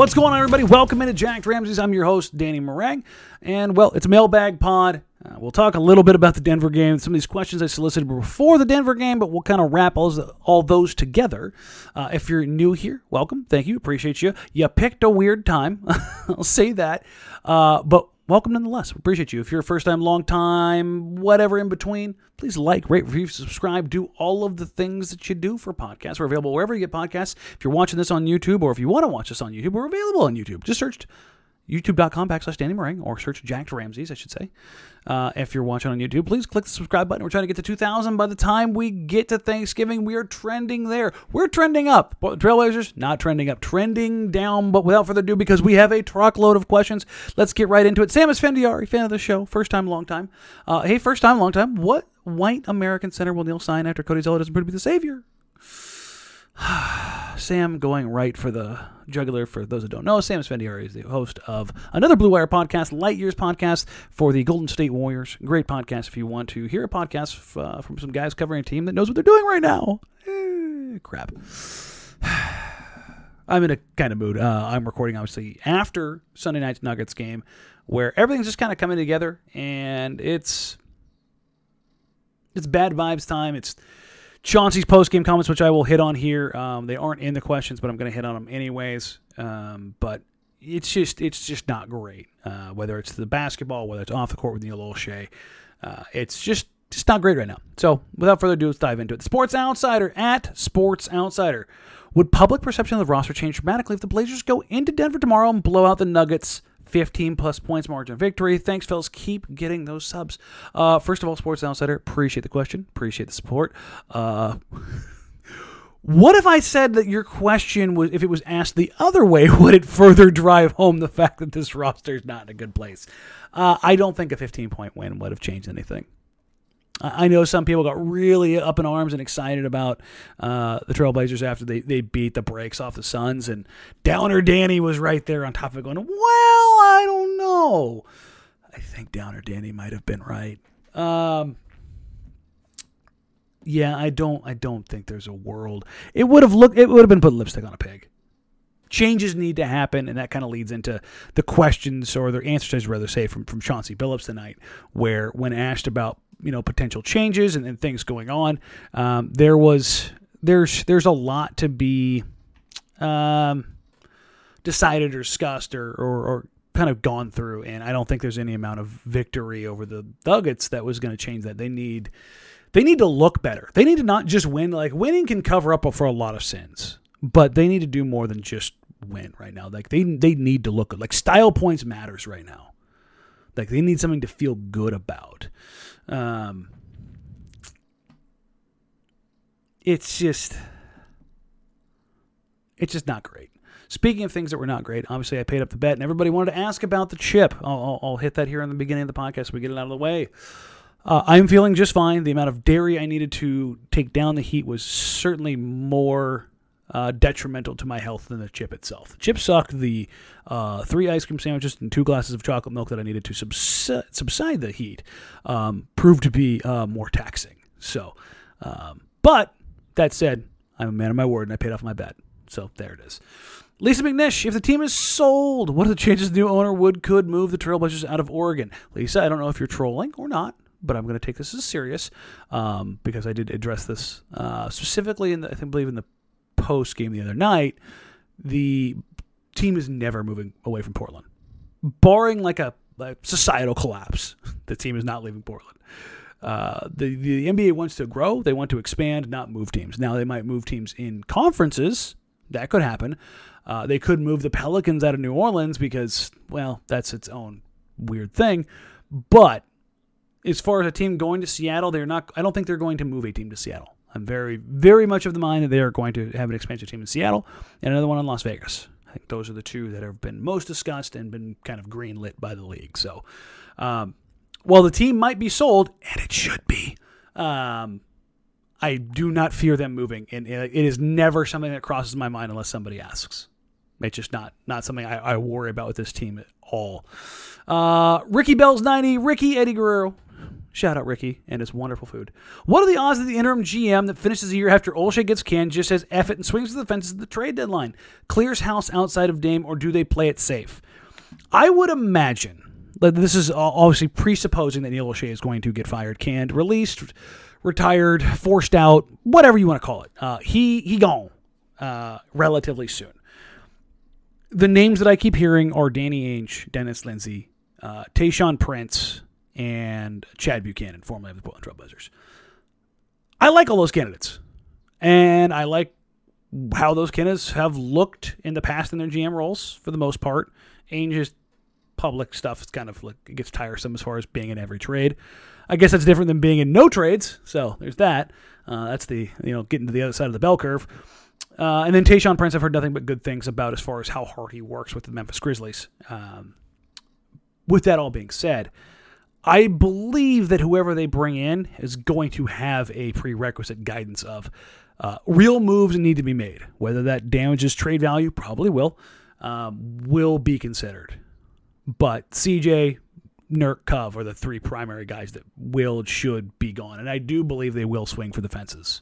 What's going on, everybody? Welcome into Jack Ramsay's. I'm your host, Danny Marang. And, well, it's mailbag pod. Uh, we'll talk a little bit about the Denver game, some of these questions I solicited before the Denver game, but we'll kind of wrap all, all those together. Uh, if you're new here, welcome. Thank you. Appreciate you. You picked a weird time. I'll say that. Uh, but welcome nonetheless. We appreciate you. If you're a first time, long time, whatever in between, please like, rate, review, subscribe, do all of the things that you do for podcasts. We're available wherever you get podcasts. If you're watching this on YouTube or if you want to watch this on YouTube, we're available on YouTube. Just search youtube.com backslash Danny Marang or search Jack Ramsay's, I should say. Uh, if you're watching on YouTube, please click the subscribe button. We're trying to get to 2,000 by the time we get to Thanksgiving. We are trending there. We're trending up. Trailblazers, not trending up, trending down. But without further ado, because we have a truckload of questions, let's get right into it. Sam Esfandiari, fan of the show, first time, long time. Uh, hey, first time, long time. What white American center will Neil sign after Cody Zeller doesn't prove to be the savior? Sam going right for the jugular. For those who don't know, Sam Esfandiari is the host of another Blue Wire podcast, Light Years podcast for the Golden State Warriors. Great podcast if you want to hear a podcast uh, from some guys covering a team that knows what they're doing right now. Eh, crap. I'm in a kind of mood. Uh, I'm recording obviously after Sunday night's Nuggets game, where everything's just kind of coming together, and it's it's bad vibes time. It's Chauncey's post game comments, which I will hit on here. Um, they aren't in the questions, but I'm going to hit on them anyways. Um, but it's just it's just not great. Uh, whether it's the basketball, whether it's off the court with Neil Olshey, uh, it's just just not great right now. So without further ado, let's dive into it. Sports Outsider at Sports Outsider. Would public perception of the roster change dramatically if the Blazers go into Denver tomorrow and blow out the Nuggets 15 plus points margin victory. Thanks, fellas. Keep getting those subs. Uh, first of all, Sports Outsider, appreciate the question, appreciate the support. Uh, what if I said that your question was, if it was asked the other way, would it further drive home the fact that this roster is not in a good place? Uh, I don't think a 15 point win would have changed anything. I know some people got really up in arms and excited about uh, the Trailblazers after they, they beat the brakes off the Suns, and Downer Danny was right there on top of it going, Well, I don't know. I think Downer Danny might have been right. Um, yeah, I don't I don't think there's a world. It would have looked it would have been put lipstick on a pig. Changes need to happen, and that kind of leads into the questions or the answers, I'd rather say, from from Chauncey Billups tonight, where when asked about you know potential changes and, and things going on. Um, there was there's there's a lot to be um, decided or discussed or, or, or kind of gone through, and I don't think there's any amount of victory over the Nuggets that was going to change that. They need they need to look better. They need to not just win. Like winning can cover up for a lot of sins, but they need to do more than just win right now. Like they they need to look good. Like style points matters right now. Like they need something to feel good about. Um, it's just, it's just not great. Speaking of things that were not great, obviously I paid up the bet, and everybody wanted to ask about the chip. I'll, I'll, I'll hit that here in the beginning of the podcast. So we get it out of the way. Uh, I'm feeling just fine. The amount of dairy I needed to take down the heat was certainly more uh, detrimental to my health than the chip itself. The chip sucked. The uh, three ice cream sandwiches and two glasses of chocolate milk that I needed to subside, subside the heat um, proved to be uh, more taxing. So, um, but that said, I'm a man of my word, and I paid off my bet. So there it is. Lisa McNish, if the team is sold, what are the chances the new owner would could move the Trailblazers out of Oregon? Lisa, I don't know if you're trolling or not, but I'm going to take this as serious um, because I did address this uh, specifically in the, I think, believe in the post game the other night. The team is never moving away from Portland, barring like a, a societal collapse. The team is not leaving Portland. Uh, the the NBA wants to grow. They want to expand, not move teams. Now they might move teams in conferences. That could happen. Uh, they could move the Pelicans out of New Orleans because, well, that's its own weird thing. But as far as a team going to Seattle, they're not. I don't think they're going to move a team to Seattle. I'm very, very much of the mind that they are going to have an expansion team in Seattle and another one in Las Vegas. I think those are the two that have been most discussed and been kind of greenlit by the league. So, um, while the team might be sold, and it should be, um, I do not fear them moving, and it is never something that crosses my mind unless somebody asks. It's just not not something I, I worry about with this team at all. Uh, Ricky Bell's ninety, Ricky Eddie Guerrero. Shout out Ricky and his wonderful food. What are the odds that the interim GM that finishes a year after Olshey gets canned just says F it and swings to the fences at the trade deadline? Clears house outside of Dame, or do they play it safe? I would imagine that this is obviously presupposing that Neil Olshey is going to get fired, canned, released, retired, forced out, whatever you want to call it. Uh, he he gone uh, relatively soon. The names that I keep hearing are Danny Ainge, Dennis Lindsey, uh, Tayshaun Prince, and Chad Buchanan, formerly of the Portland Trailblazers. I like all those candidates, and I like how those candidates have looked in the past in their GM roles for the most part. Ainge is public stuff is kind of like it gets tiresome as far as being in every trade. I guess that's different than being in no trades. So there's that. Uh, that's the you know getting to the other side of the bell curve. Uh, and then Tayshaun Prince, I've heard nothing but good things about as far as how hard he works with the Memphis Grizzlies. Um, with that all being said, I believe that whoever they bring in is going to have a prerequisite guidance of uh, real moves need to be made. Whether that damages trade value, probably will, um, will be considered. But CJ, Nurk, Cove are the three primary guys that will should be gone, and I do believe they will swing for the fences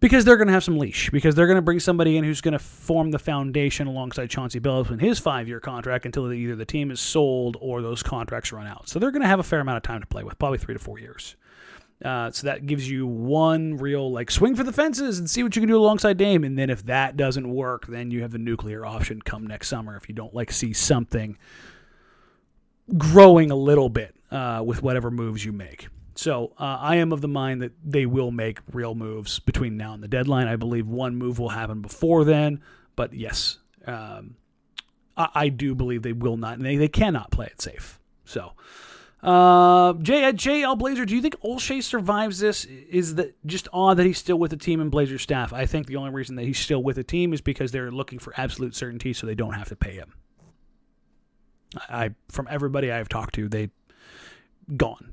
because they're going to have some leash because they're going to bring somebody in who's going to form the foundation alongside Chauncey Billups in his five-year contract until either the team is sold or those contracts run out. So they're going to have a fair amount of time to play with, probably three to four years. Uh, so that gives you one real like swing for the fences and see what you can do alongside Dame. And then if that doesn't work, then you have the nuclear option come next summer. If you don't like see something growing a little bit uh, with whatever moves you make. So uh, I am of the mind that they will make real moves between now and the deadline. I believe one move will happen before then, but yes, um, I, I, do believe they will not, they, they cannot play it safe. So uh, JL Blazer, do you think Olshey survives this? Is that just odd that he's still with the team and Blazer staff? I think the only reason that he's still with the team is because they're looking for absolute certainty, so they don't have to pay him. I from everybody I've talked to, they gone,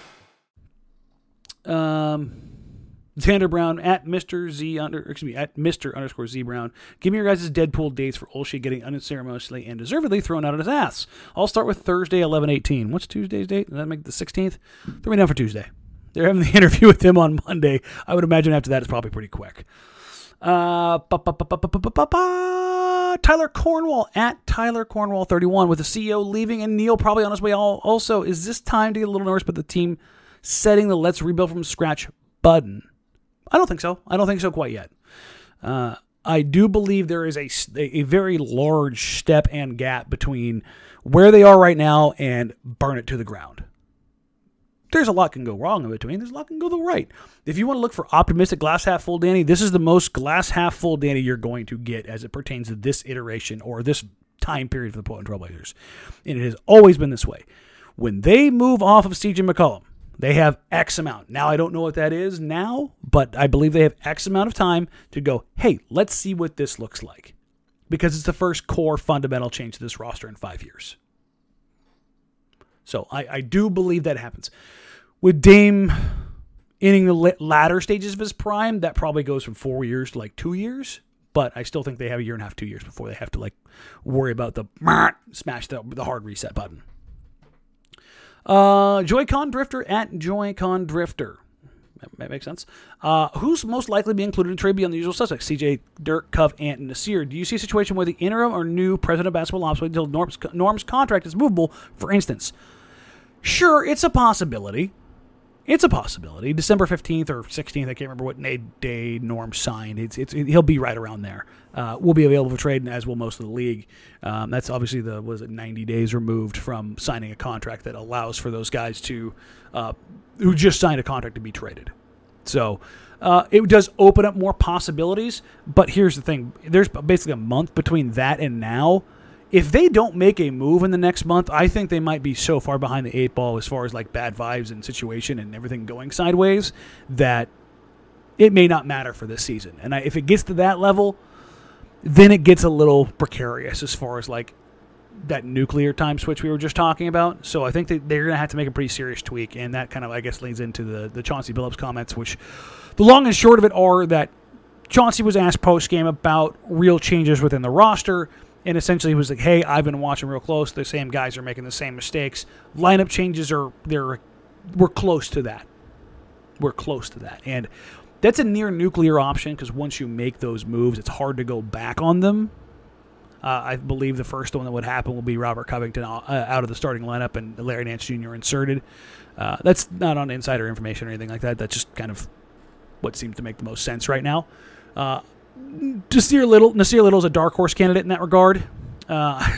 Um, Xander Brown at Mr. Z under excuse me at Mr. underscore Z Brown. Give me your guys' Deadpool dates for Olshey getting unceremoniously and deservedly thrown out of his ass. I'll start with Thursday, eleven eighteen. What's Tuesday's date? Does that make the sixteenth? Throw me down for Tuesday. They're having the interview with him on Monday. I would imagine after that it's probably pretty quick. Uh, Tyler Cornwall at Tyler Cornwall 31 with the CEO leaving and Neil probably on his way. Also, is this time to get a little nervous? But the team setting the let's rebuild from scratch button? I don't think so. I don't think so quite yet. Uh, I do believe there is a, a very large step and gap between where they are right now and burn it to the ground there's a lot can go wrong in between. There's a lot can go the right. If you want to look for optimistic glass half full Danny, this is the most glass half full Danny you're going to get as it pertains to this iteration or this time period for the Portland Trailblazers. And it has always been this way. When they move off of CJ McCollum, they have X amount. Now I don't know what that is now, but I believe they have X amount of time to go, hey, let's see what this looks like. Because it's the first core fundamental change to this roster in five years. So I, I do believe that happens. With Dame inning the latter stages of his prime, that probably goes from four years to like two years. But I still think they have a year and a half, two years before they have to like worry about the smash the, the hard reset button. Uh, Joy-Con Drifter at Joy-Con Drifter. That- makes sense. Uh, who's most likely to be included in trade beyond the usual suspects? CJ, Dirk, Cove, Ant, and Nasir. Do you see a situation where the interim or new president of basketball ops wait until Norm's, Norm's contract is movable, for instance? Sure, it's a possibility. It's a possibility. December 15th or 16th, I can't remember what day Norm signed. It's, it's, he'll be right around there. Uh, will be available for trade, and as will most of the league. Um, that's obviously the was it 90 days removed from signing a contract that allows for those guys to uh, who just signed a contract to be traded. So uh, it does open up more possibilities. But here's the thing: there's basically a month between that and now. If they don't make a move in the next month, I think they might be so far behind the eight ball as far as like bad vibes and situation and everything going sideways that it may not matter for this season. And I, if it gets to that level, then it gets a little precarious as far as like that nuclear time switch we were just talking about. So I think that they're going to have to make a pretty serious tweak, and that kind of I guess leads into the the Chauncey Billups comments, which the long and short of it are that Chauncey was asked post game about real changes within the roster. And essentially, he was like, "Hey, I've been watching real close. The same guys are making the same mistakes. Lineup changes are they're we're close to that. We're close to that, and that's a near nuclear option because once you make those moves, it's hard to go back on them. Uh, I believe the first one that would happen will be Robert Covington uh, out of the starting lineup and Larry Nance Jr. inserted. Uh, that's not on insider information or anything like that. That's just kind of what seems to make the most sense right now. Uh, Nasir Little, Nasir Little is a dark horse candidate in that regard. Uh,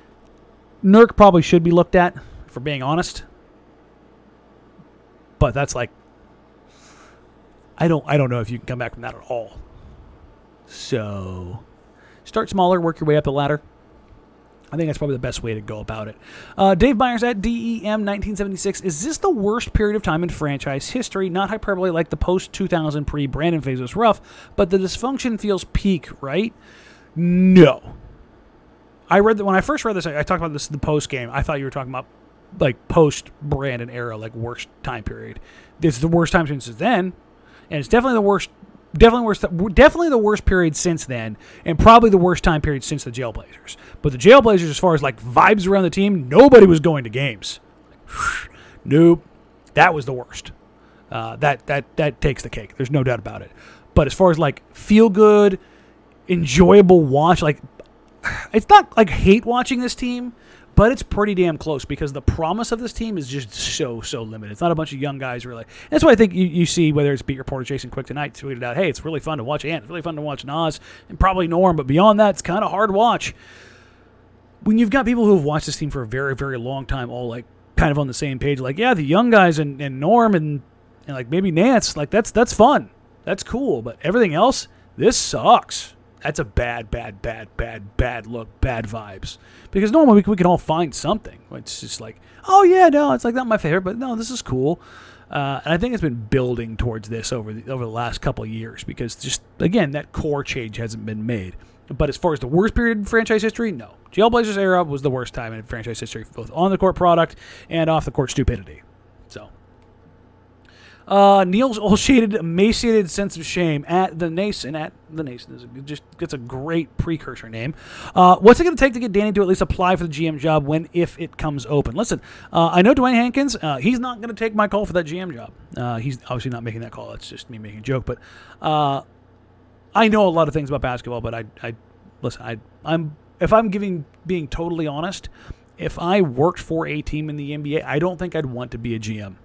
Nurk probably should be looked at, for being honest. But that's like, I don't, I don't know if you can come back from that at all. So, start smaller, work your way up the ladder. I think that's probably the best way to go about it. Uh, Dave Myers at DEM 1976. Is this the worst period of time in franchise history? Not hyperbole like the post 2000 pre Brandon phase was rough, but the dysfunction feels peak, right? No. I read that when I first read this, I, I talked about this in the post game. I thought you were talking about like post Brandon era, like worst time period. This is the worst time since then, and it's definitely the worst, definitely worst, definitely the worst period since then, and probably the worst time period since the Jailblazers. But the Jailblazers, as far as like vibes around the team, nobody was going to games. nope. that was the worst. Uh, that that that takes the cake. There's no doubt about it. But as far as like feel good, enjoyable watch, like it's not like hate watching this team, but it's pretty damn close because the promise of this team is just so so limited. It's not a bunch of young guys really. That's why I think you, you see whether it's beat reporter Jason Quick tonight tweeted out, "Hey, it's really fun to watch Ant. It's really fun to watch Nas and probably Norm, but beyond that, it's kind of hard watch." When you've got people who have watched this team for a very very long time, all like kind of on the same page, like yeah, the young guys and, and Norm and, and like maybe Nance, like that's that's fun, that's cool, but everything else, this sucks. That's a bad, bad, bad, bad, bad look, bad vibes. Because normally we, we can all find something. It's just like, oh yeah, no, it's like not my favorite, but no, this is cool. Uh, and I think it's been building towards this over the, over the last couple years because just again that core change hasn't been made. But as far as the worst period in franchise history, no. Jailblazers era was the worst time in franchise history, both on the court product and off the court stupidity. So uh, Neil's shaded, emaciated sense of shame at the Nason. At the Nason is just gets a great precursor name. Uh, what's it going to take to get Danny to at least apply for the GM job when if it comes open? Listen, uh, I know Dewayne Hankins. Uh, he's not going to take my call for that GM job. Uh, he's obviously not making that call. That's just me making a joke. But uh, I know a lot of things about basketball. But I, I listen. I, I'm if I'm giving being totally honest. If I worked for a team in the NBA, I don't think I'd want to be a GM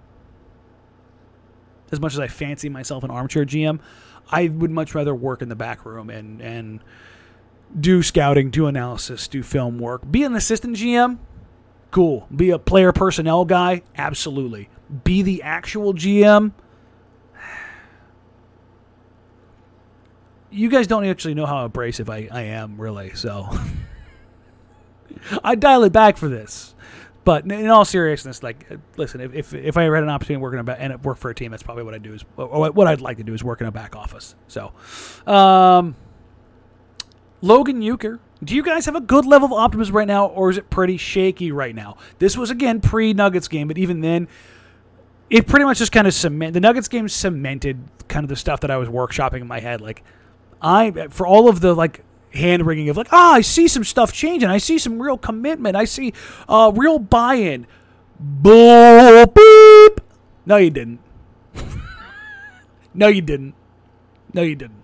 as much as I fancy myself an armchair GM, I would much rather work in the back room and and do scouting, do analysis, do film work. Be an assistant GM, cool. Be a player personnel guy, absolutely. Be the actual GM. You guys don't actually know how abrasive I, I am, really, so I dial it back for this. But in all seriousness, like, uh, listen, if, if, if I had an opportunity to work in a and work for a team, that's probably what I'd do is, what I'd like to do is work in a back office. So, um, Logan Euchre, do you guys have a good level of optimism right now, or is it pretty shaky right now? This was again pre Nuggets game, but even then, it pretty much just kind of cement the Nuggets game cemented kind of the stuff that I was workshopping in my head. Like, I for all of the like hand wringing of like, ah, I see some stuff changing. I see some real commitment. I see uh, real buy-in. Boop, beep. No, you didn't. no, you didn't. No, you didn't.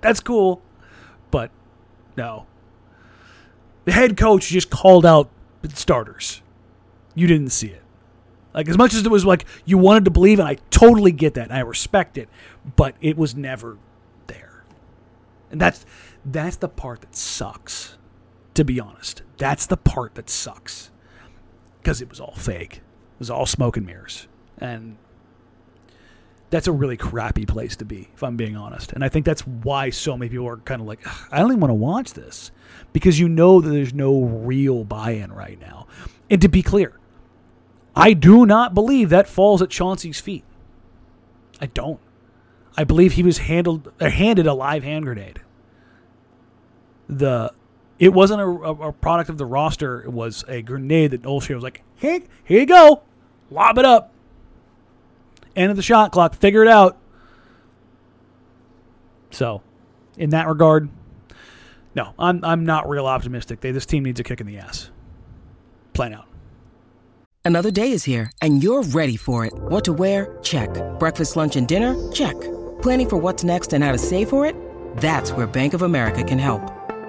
That's cool, but no. The head coach just called out starters. You didn't see it. Like as much as it was like you wanted to believe, and I totally get that, and I respect it, but it was never there. And that's that's the part that sucks, to be honest. That's the part that sucks. Because it was all fake. It was all smoke and mirrors. And that's a really crappy place to be, if I'm being honest. And I think that's why so many people are kind of like, I don't even want to watch this. Because you know that there's no real buy in right now. And to be clear, I do not believe that falls at Chauncey's feet. I don't. I believe he was handled, uh, handed a live hand grenade the it wasn't a, a, product of the roster. It was a grenade that Olshey was like, "Hey, here you go, lob it up." End of the shot clock. Figure it out. So, in that regard, no, I'm I'm not real optimistic. They, this team needs a kick in the ass. Plan out. Another day is here, and you're ready for it. What to wear? Check. Breakfast, lunch, and dinner? Check. Planning for what's next and how to save for it? That's where Bank of America can help.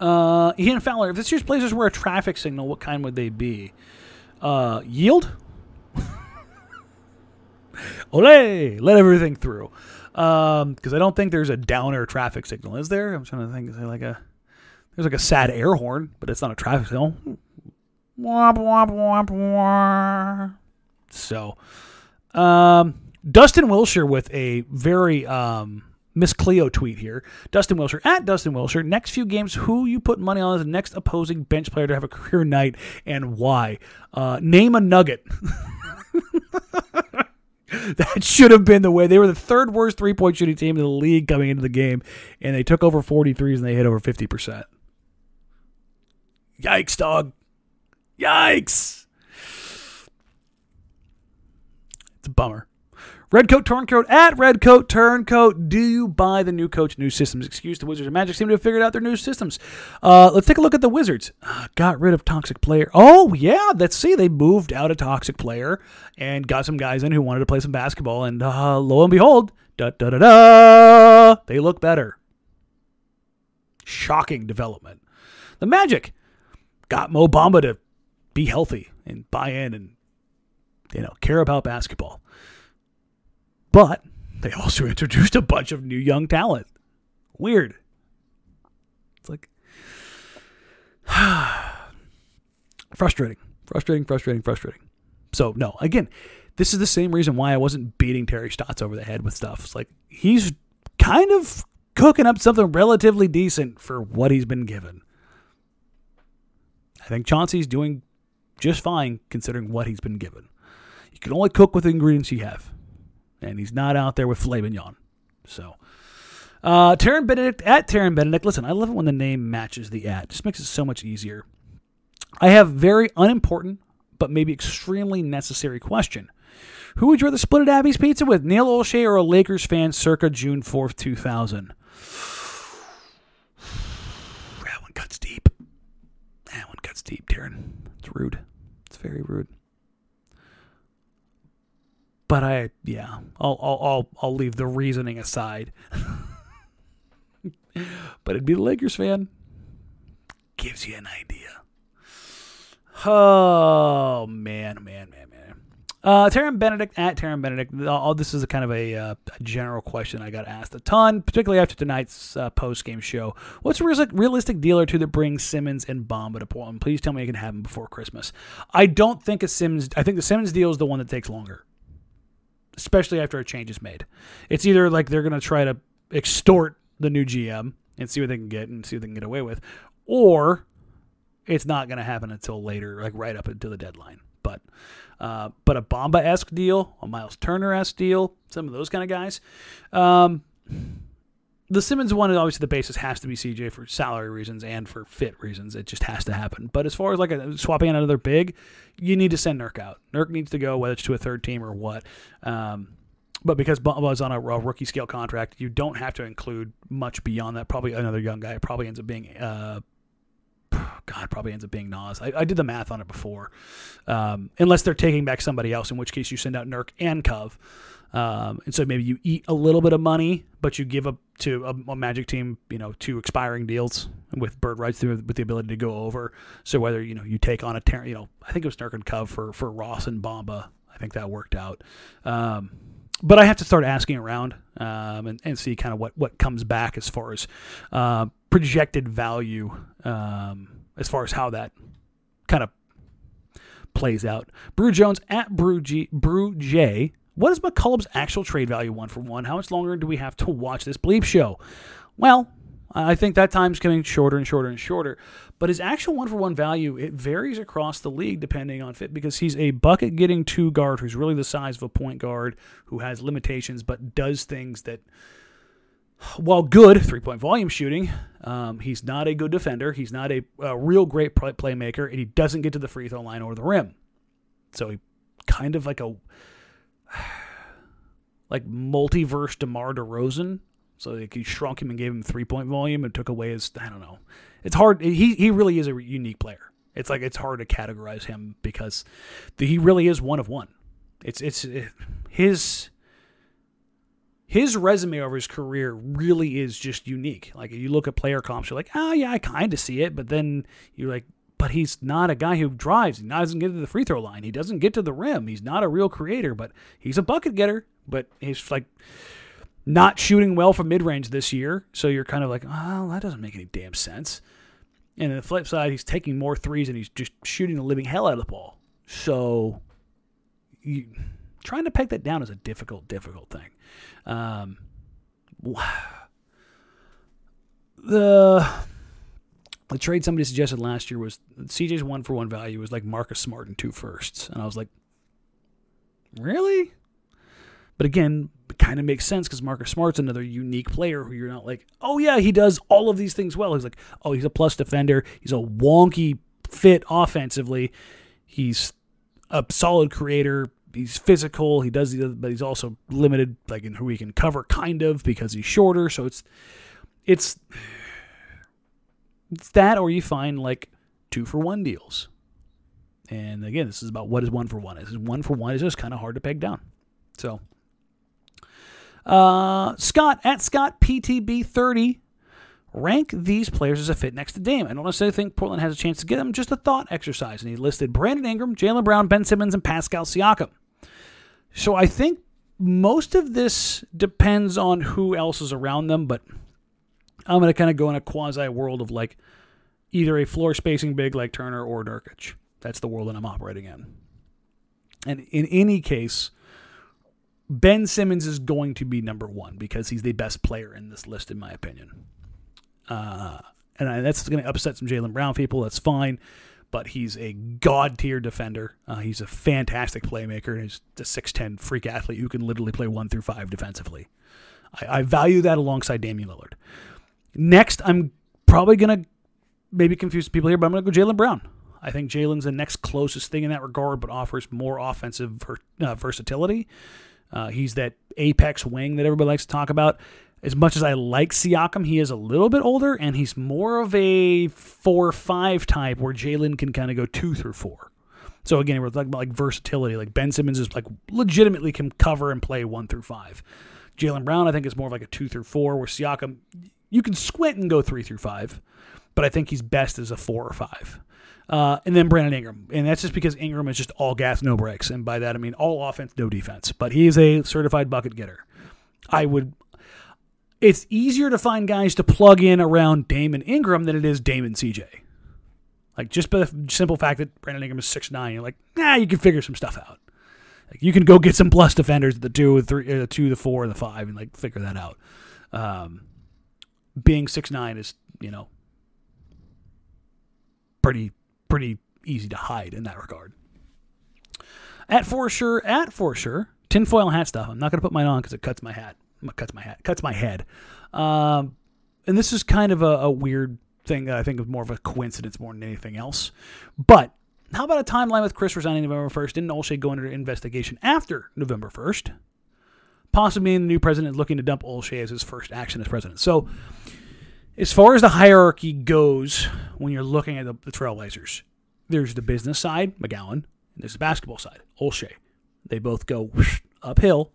Uh, Ian Fowler, if this year's Blazers were a traffic signal, what kind would they be? Uh, yield? Ole! Let everything through. Um because um, I don't think there's a downer traffic signal, is there? I'm trying to think. Is there like a There's like a sad air horn, but it's not a traffic signal. Womp, womp, womp, womp. So, um, Dustin Wilshire with a very um, Miss Cleo tweet here. Dustin Wilshire at Dustin Wilshire. Next few games, who you put money on as the next opposing bench player to have a career night and why? Uh, name a nugget. that should have been the way. They were the third worst three point shooting team in the league coming into the game, and they took over 43s and they hit over 50%. Yikes, dog. Yikes. It's a bummer. Redcoat Turncoat at Redcoat Turncoat. Do you buy the new coach, new systems? Excuse the Wizards of Magic seem to have figured out their new systems. Uh, let's take a look at the Wizards. Uh, got rid of Toxic Player. Oh, yeah. Let's see. They moved out a Toxic Player and got some guys in who wanted to play some basketball. And uh, lo and behold, da da da da, they look better. Shocking development. The Magic got Mo Bamba to be healthy and buy in and you know care about basketball. But they also introduced a bunch of new young talent. Weird. It's like frustrating, frustrating, frustrating, frustrating. So no, again, this is the same reason why I wasn't beating Terry Stotts over the head with stuff. It's like he's kind of cooking up something relatively decent for what he's been given. I think Chauncey's doing just fine considering what he's been given. You can only cook with the ingredients you have, and he's not out there with filet. So, uh, Taryn Benedict at Taryn Benedict. Listen, I love it when the name matches the at. Just makes it so much easier. I have very unimportant but maybe extremely necessary question. Who would you rather split at Abby's Pizza with, Neil Olshey or a Lakers fan circa June 4th, 2000? That one cuts deep. That one cuts deep, Taryn. It's rude. It's very rude. But I, yeah, I'll, I'll, I'll, I'll leave the reasoning aside. but it'd be the Lakers fan. Gives you an idea. Oh man, man, man, man. Uh, Taryn Benedict at Taryn Benedict. All this is a kind of a, uh, a general question I got asked a ton, particularly after tonight's uh, post game show. What's a realistic, deal or two that brings Simmons and Bamba to Portland? Please tell me I can have them before Christmas. I don't think a Simmons. I think the Simmons deal is the one that takes longer, especially after a change is made. It's either like they're going to try to extort the new GM and see what they can get and see what they can get away with, or it's not going to happen until later, like right up until the deadline. But uh, but a Bamba esque deal, a Miles Turner esque deal, some of those kind of guys. Um, the Simmons one, is obviously, the basis has to be CJ for salary reasons and for fit reasons. It just has to happen. But as far as like a, swapping out another big, you need to send Nurk out. Nurk needs to go, whether it's to a third team or what. Um, but because Bamba is on a, a, rookie scale contract, you don't have to include much beyond that. Probably another young guy. It probably ends up being uh, God, probably ends up being Nas. I, I did the math on it before. Um, unless they're taking back somebody else, in which case you send out Nurk and Cove. Um, and so maybe you eat a little bit of money, but you give up to a, a, Magic team, you know, two expiring deals with bird rights with the ability to go over. So whether you know you take on a, ter- you know, I think it was Nurk and Cove for for Ross and Bamba. I think that worked out. Um, but I have to start asking around um, and, and see kind of what, what comes back as far as uh, projected value um, as far as how that kind of plays out. Brew Jones at Brew G, Brew J. What is McCollum's actual trade value one for one? How much longer do we have to watch this bleep show? Well, I think that time's getting shorter and shorter and shorter. But his actual one for one value, it varies across the league depending on fit because he's a bucket getting two guard who's really the size of a point guard who has limitations but does things that while good three point volume shooting, um, he's not a good defender. He's not a, a real great playmaker, and he doesn't get to the free throw line or the rim. So he kind of like a like multiverse DeMar DeRozan. So like he shrunk him and gave him three point volume and took away his I don't know. It's hard. He he really is a unique player. It's like it's hard to categorize him because the, he really is one of one. It's it's it, his his resume over his career really is just unique. Like you look at player comps, you're like, oh yeah, I kind of see it, but then you're like, but he's not a guy who drives. He doesn't get to the free throw line. He doesn't get to the rim. He's not a real creator, but he's a bucket getter. But he's like not shooting well from mid range this year. So you're kind of like, oh, that doesn't make any damn sense. And on the flip side, he's taking more threes and he's just shooting the living hell out of the ball. So, you, trying to peg that down is a difficult, difficult thing. Um, the the trade somebody suggested last year was CJ's one for one value was like Marcus Smart and two firsts, and I was like, really? But again, it kind of makes sense because Marcus Smart's another unique player who you're not like, oh yeah, he does all of these things well. He's like, oh, he's a plus defender. He's a wonky fit offensively. He's a solid creator. He's physical. He does, the but he's also limited, like in who he can cover, kind of because he's shorter. So it's, it's, it's that, or you find like two for one deals. And again, this is about what is one for one. This is one for one is just kind of hard to peg down. So uh, Scott at Scott PTB thirty. Rank these players as a fit next to Dame. I don't necessarily think Portland has a chance to get them, just a thought exercise. And he listed Brandon Ingram, Jaylen Brown, Ben Simmons, and Pascal Siakam. So I think most of this depends on who else is around them, but I'm going to kind of go in a quasi world of like either a floor spacing big like Turner or Nurkic. That's the world that I'm operating in. And in any case, Ben Simmons is going to be number one because he's the best player in this list, in my opinion. Uh, and that's going to upset some Jaylen Brown people. That's fine. But he's a god tier defender. Uh, he's a fantastic playmaker. He's a 6'10 freak athlete who can literally play one through five defensively. I, I value that alongside Damian Lillard. Next, I'm probably to maybe confuse people here, but I'm to go Jaylen Brown. I think Jaylen's the next closest thing in that regard, but offers more offensive ver- uh, versatility. Uh, he's that apex wing that everybody likes to talk about. As much as I like Siakam, he is a little bit older, and he's more of a four-five type, where Jaylen can kind of go two through four. So again, we're talking about like versatility. Like Ben Simmons is like legitimately can cover and play one through five. Jaylen Brown, I think, is more of like a two through four, where Siakam, you can squint and go three through five, but I think he's best as a four or five. Uh, and then Brandon Ingram. And that's just because Ingram is just all gas, no brakes. And by that, I mean all offense, no defense. But he is a certified bucket getter. I would. It's easier to find guys to plug in around Damon Ingram than it is Damon CJ. Like, just by the simple fact that Brandon Ingram is six nine, you're like, nah, you can figure some stuff out. Like, you can go get some plus defenders at the two, the three, uh, the two, the four, and the five, and like figure that out. Um, being six nine is, you know, pretty pretty easy to hide in that regard. At for sure, at for sure, tinfoil hat stuff. I'm not to put mine on because it cuts my hat. Cuts my hat. Cuts my head. Um, and this is kind of a, a weird thing that I think is more of a coincidence more than anything else. But how about a timeline with Chris resigning November 1st? Didn't Olshey go under investigation after November 1st? Possibly the new president looking to dump Olshey as his first action as president. So as far as the hierarchy goes, when you're looking at the, the Trailblazers, there's the business side, McGowan, and there's the basketball side, Olshey. They both go uphill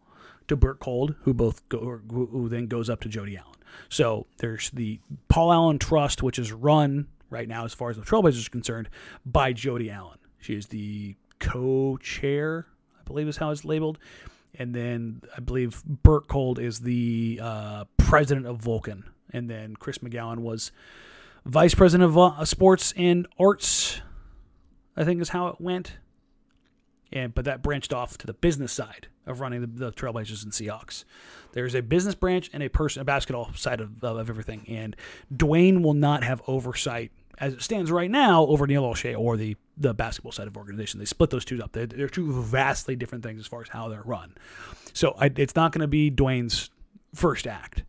to Bert Kolde, who both go, who then goes up to Jody Allen. So there's the Paul Allen Trust, which is run right now, as far as the Trailblazers are concerned, by Jody Allen. She is the co-chair, I believe is how it's labeled. And then I believe Bert Kolde is the uh, president of Vulcan, and then Chris McGowan was vice president of uh, sports and arts. I think is how it went. And but that branched off to the business side of running the, the Trailblazers and Seahawks. There's a business branch and a person, a basketball side of, of everything. And Dewayne will not have oversight as it stands right now over Neil Olshey or the the basketball side of organization. They split those two up. They're, they're two vastly different things as far as how they're run. So I, it's not going to be Dewayne's first act.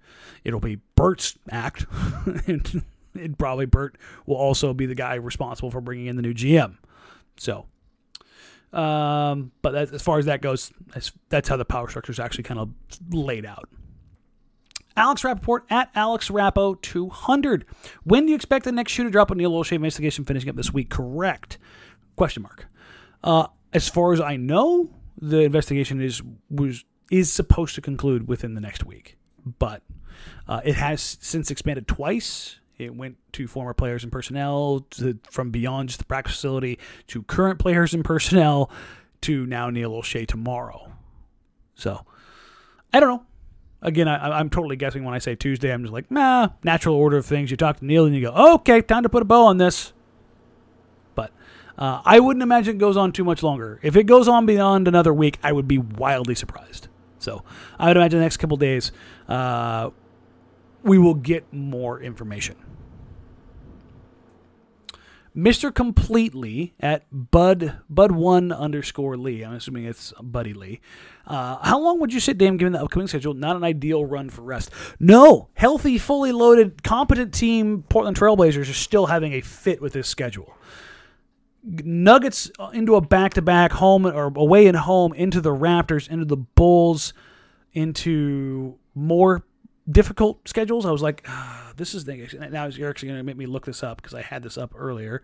It'll be Bert's act, and, and probably Bert will also be the guy responsible for bringing in the new GM. So, um, but as, as far as that goes, that's, that's how the power structure is actually kind of laid out. Alex Rappaport at Alex Rappo 200. When do you expect the next shoe to drop on Neil Olshey investigation finishing up this week? Correct. Question mark. Uh, as far as I know, the investigation is was is supposed to conclude within the next week, but uh, it has since expanded twice. It went to former players and personnel, to, from beyond just the practice facility to current players and personnel, to now Neil Olshey tomorrow. So, I don't know. Again, I, I'm totally guessing when I say Tuesday. I'm just like, nah, natural order of things. You talk to Neil and you go, okay, time to put a bow on this. But uh, I wouldn't imagine it goes on too much longer. If it goes on beyond another week, I would be wildly surprised. So I would imagine the next couple days, uh, we will get more information. Mr. Completely at Bud Bud One underscore Lee. I'm assuming it's Buddy Lee. Uh, how long would you sit, Dame, given the upcoming schedule? Not an ideal run for rest. No, healthy, fully loaded, competent team. Portland Trailblazers are still having a fit with this schedule. Nuggets into a back-to-back home or away and home into the Raptors, into the Bulls, into more difficult schedules. I was like, ah, this is the now you're actually going to make me look this up because I had this up earlier.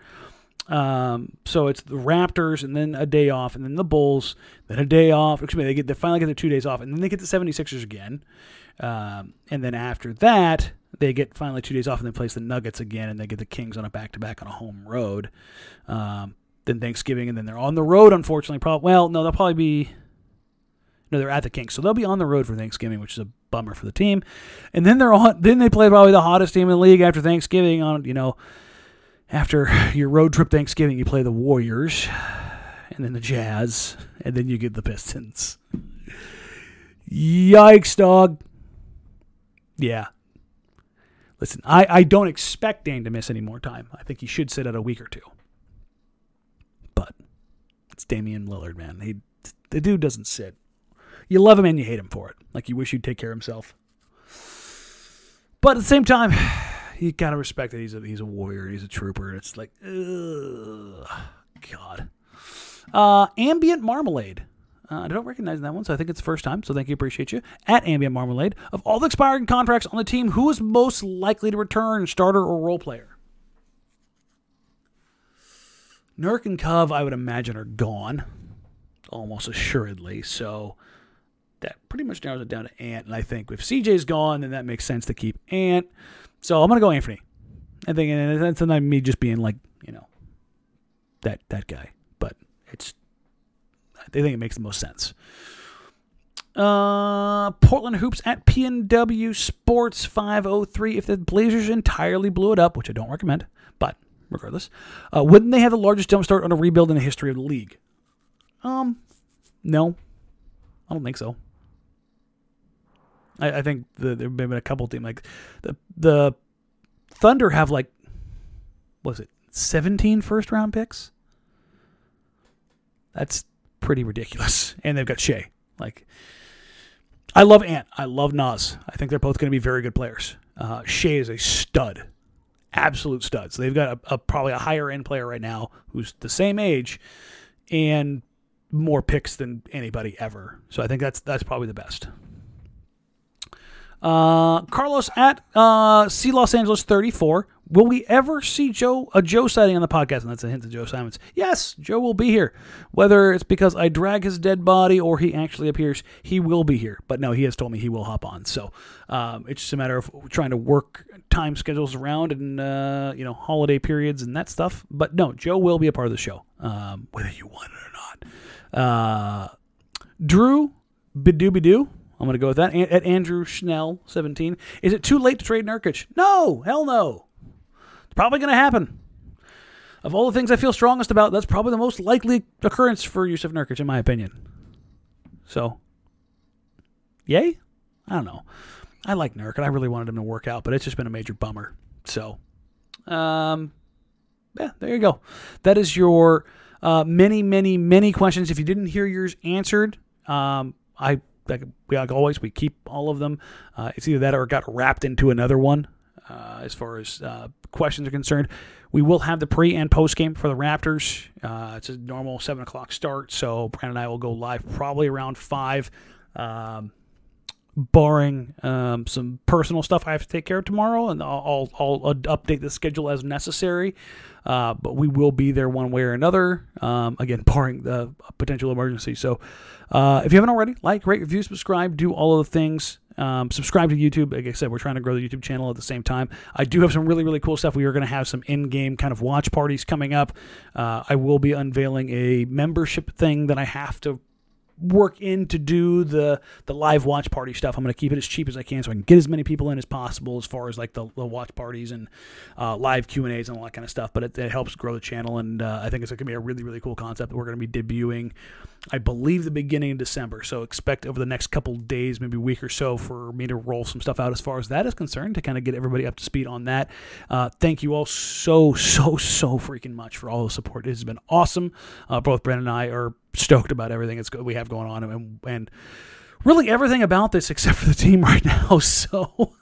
Um, so it's the Raptors and then a day off and then the Bulls, then a day off. Excuse me, they get they finally get their two days off and then they get the 76ers again. Um, and then after that, they get finally two days off and they place the Nuggets again and they get the Kings on a back to back on a home road. Um, then Thanksgiving and then they're on the road. Unfortunately, probably well, no, they'll probably be no, they're at the Kings, so they'll be on the road for Thanksgiving, which is a bummer for the team. And then they're on. Then they play probably the hottest team in the league after Thanksgiving. On you know, after your road trip Thanksgiving, you play the Warriors, and then the Jazz, and then you get the Pistons. Yikes, dog. Yeah. Listen, I, I don't expect Dame to miss any more time. I think he should sit out a week or two. But it's Damian Lillard, man. He the dude doesn't sit. You love him and you hate him for it. Like you wish he'd take care of himself. But at the same time, you kind of respect that he's a he's a warrior, he's a trooper, it's like, ugh, God. Uh, ambient marmalade. Uh, I don't recognize that one, so I think it's the first time. So thank you, appreciate you. At Ambient Marmalade, of all the expiring contracts on the team, who is most likely to return, starter or role player? Nurk and Cove, I would imagine, are gone, almost assuredly. So that pretty much narrows it down to Ant. And I think if CJ's gone, then that makes sense to keep Ant. So I'm gonna go Anthony. I think and that's not me just being like you know that that guy, but it's I think it makes the most sense. Uh, Portland Hoops at PNW Sports 503. If the Blazers entirely blew it up, which I don't recommend, but regardless, uh, wouldn't they have the largest jumpstart on a rebuild in the history of the league? Um, no, I don't think so. I, I think the, there have been a couple teams like the the Thunder have like was it 17 first round picks? That's pretty ridiculous. And they've got Shai. Like I love Ant. I love Nas. I think they're both going to be very good players. Uh, Shai is a stud, absolute stud. So they've got a, a, probably a higher end player right now who's the same age and more picks than anybody ever. So I think that's that's probably the best. Uh, Carlos at uh, C Los Angeles 34. Will we ever see Joe a Joe sighting on the podcast? And that's a hint to Joe Simons. Yes, Joe will be here. Whether it's because I drag his dead body or he actually appears, he will be here. But no, he has told me he will hop on. So um, it's just a matter of trying to work time schedules around and uh, you know holiday periods and that stuff. But no, Joe will be a part of the show, um, whether you want it or not. Uh, Drew Bidooby I'm going to go with that. At Andrew Schnell, 17. Is it too late to trade Nurkic? No, hell no. It's probably going to happen. Of all the things I feel strongest about, that's probably the most likely occurrence for Jusuf Nurkic, in my opinion. So, yay? I don't know. I like Nurk, and I really wanted him to work out, but it's just been a major bummer. So, um, yeah, there you go. That is your uh, many, many, many questions. If you didn't hear yours answered, um, I like, like always, we keep all of them. Uh, it's either that or got wrapped into another one. Uh, as far as uh, questions are concerned, we will have the pre and post game for the Raptors. Uh, it's a normal seven o'clock start, so Brandon and I will go live probably around five. Um, barring um, some personal stuff I have to take care of tomorrow, and I'll, I'll, I'll update the schedule as necessary. Uh, but we will be there one way or another. Um, again, barring the potential emergency. So, uh, if you haven't already, like, rate, review, subscribe, do all of the things. Um, subscribe to YouTube. Like I said, we're trying to grow the YouTube channel at the same time. I do have some really, really cool stuff. We are going to have some in game kind of watch parties coming up. Uh, I will be unveiling a membership thing that I have to work in to do the the live watch party stuff. I'm going to keep it as cheap as I can so I can get as many people in as possible as far as like the, the watch parties and uh, live Q and A's and all that kind of stuff. But it, it helps grow the channel, and uh, I think it's going to be a really really cool concept that we're going to be debuting. I believe the beginning of December. So expect over the next couple days, maybe week or so, for me to roll some stuff out as far as that is concerned to kind of get everybody up to speed on that. Uh, thank you all so so so freaking much for all the support. It has been awesome. Uh, both Brandon and I are stoked about everything it's, we have going on and, and really everything about this except for the team right now. So,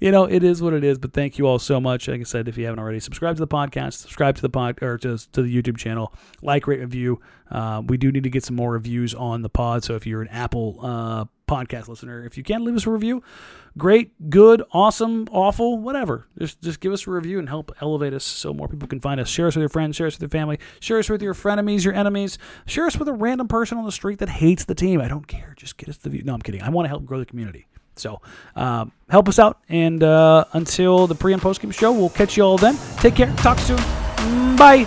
you know, it is what it is. But thank you all so much. Like I said, if you haven't already, subscribe to the podcast, subscribe to the pod or to, to the YouTube channel, like, rate, review. Uh, we do need to get some more reviews on the pod. So if you're an Apple uh, podcast listener, if you can leave us a review, great, good, awesome, awful, whatever. Just just give us a review and help elevate us so more people can find us. Share us with your friends, share us with your family, share us with your frenemies, your enemies, share us with a random person on the street that hates the team. I don't care. Just get us the view. No, I'm kidding. I want to help grow the community. So um, help us out. And uh, until the pre and post game show, we'll catch you all then. Take care. Talk soon. Bye.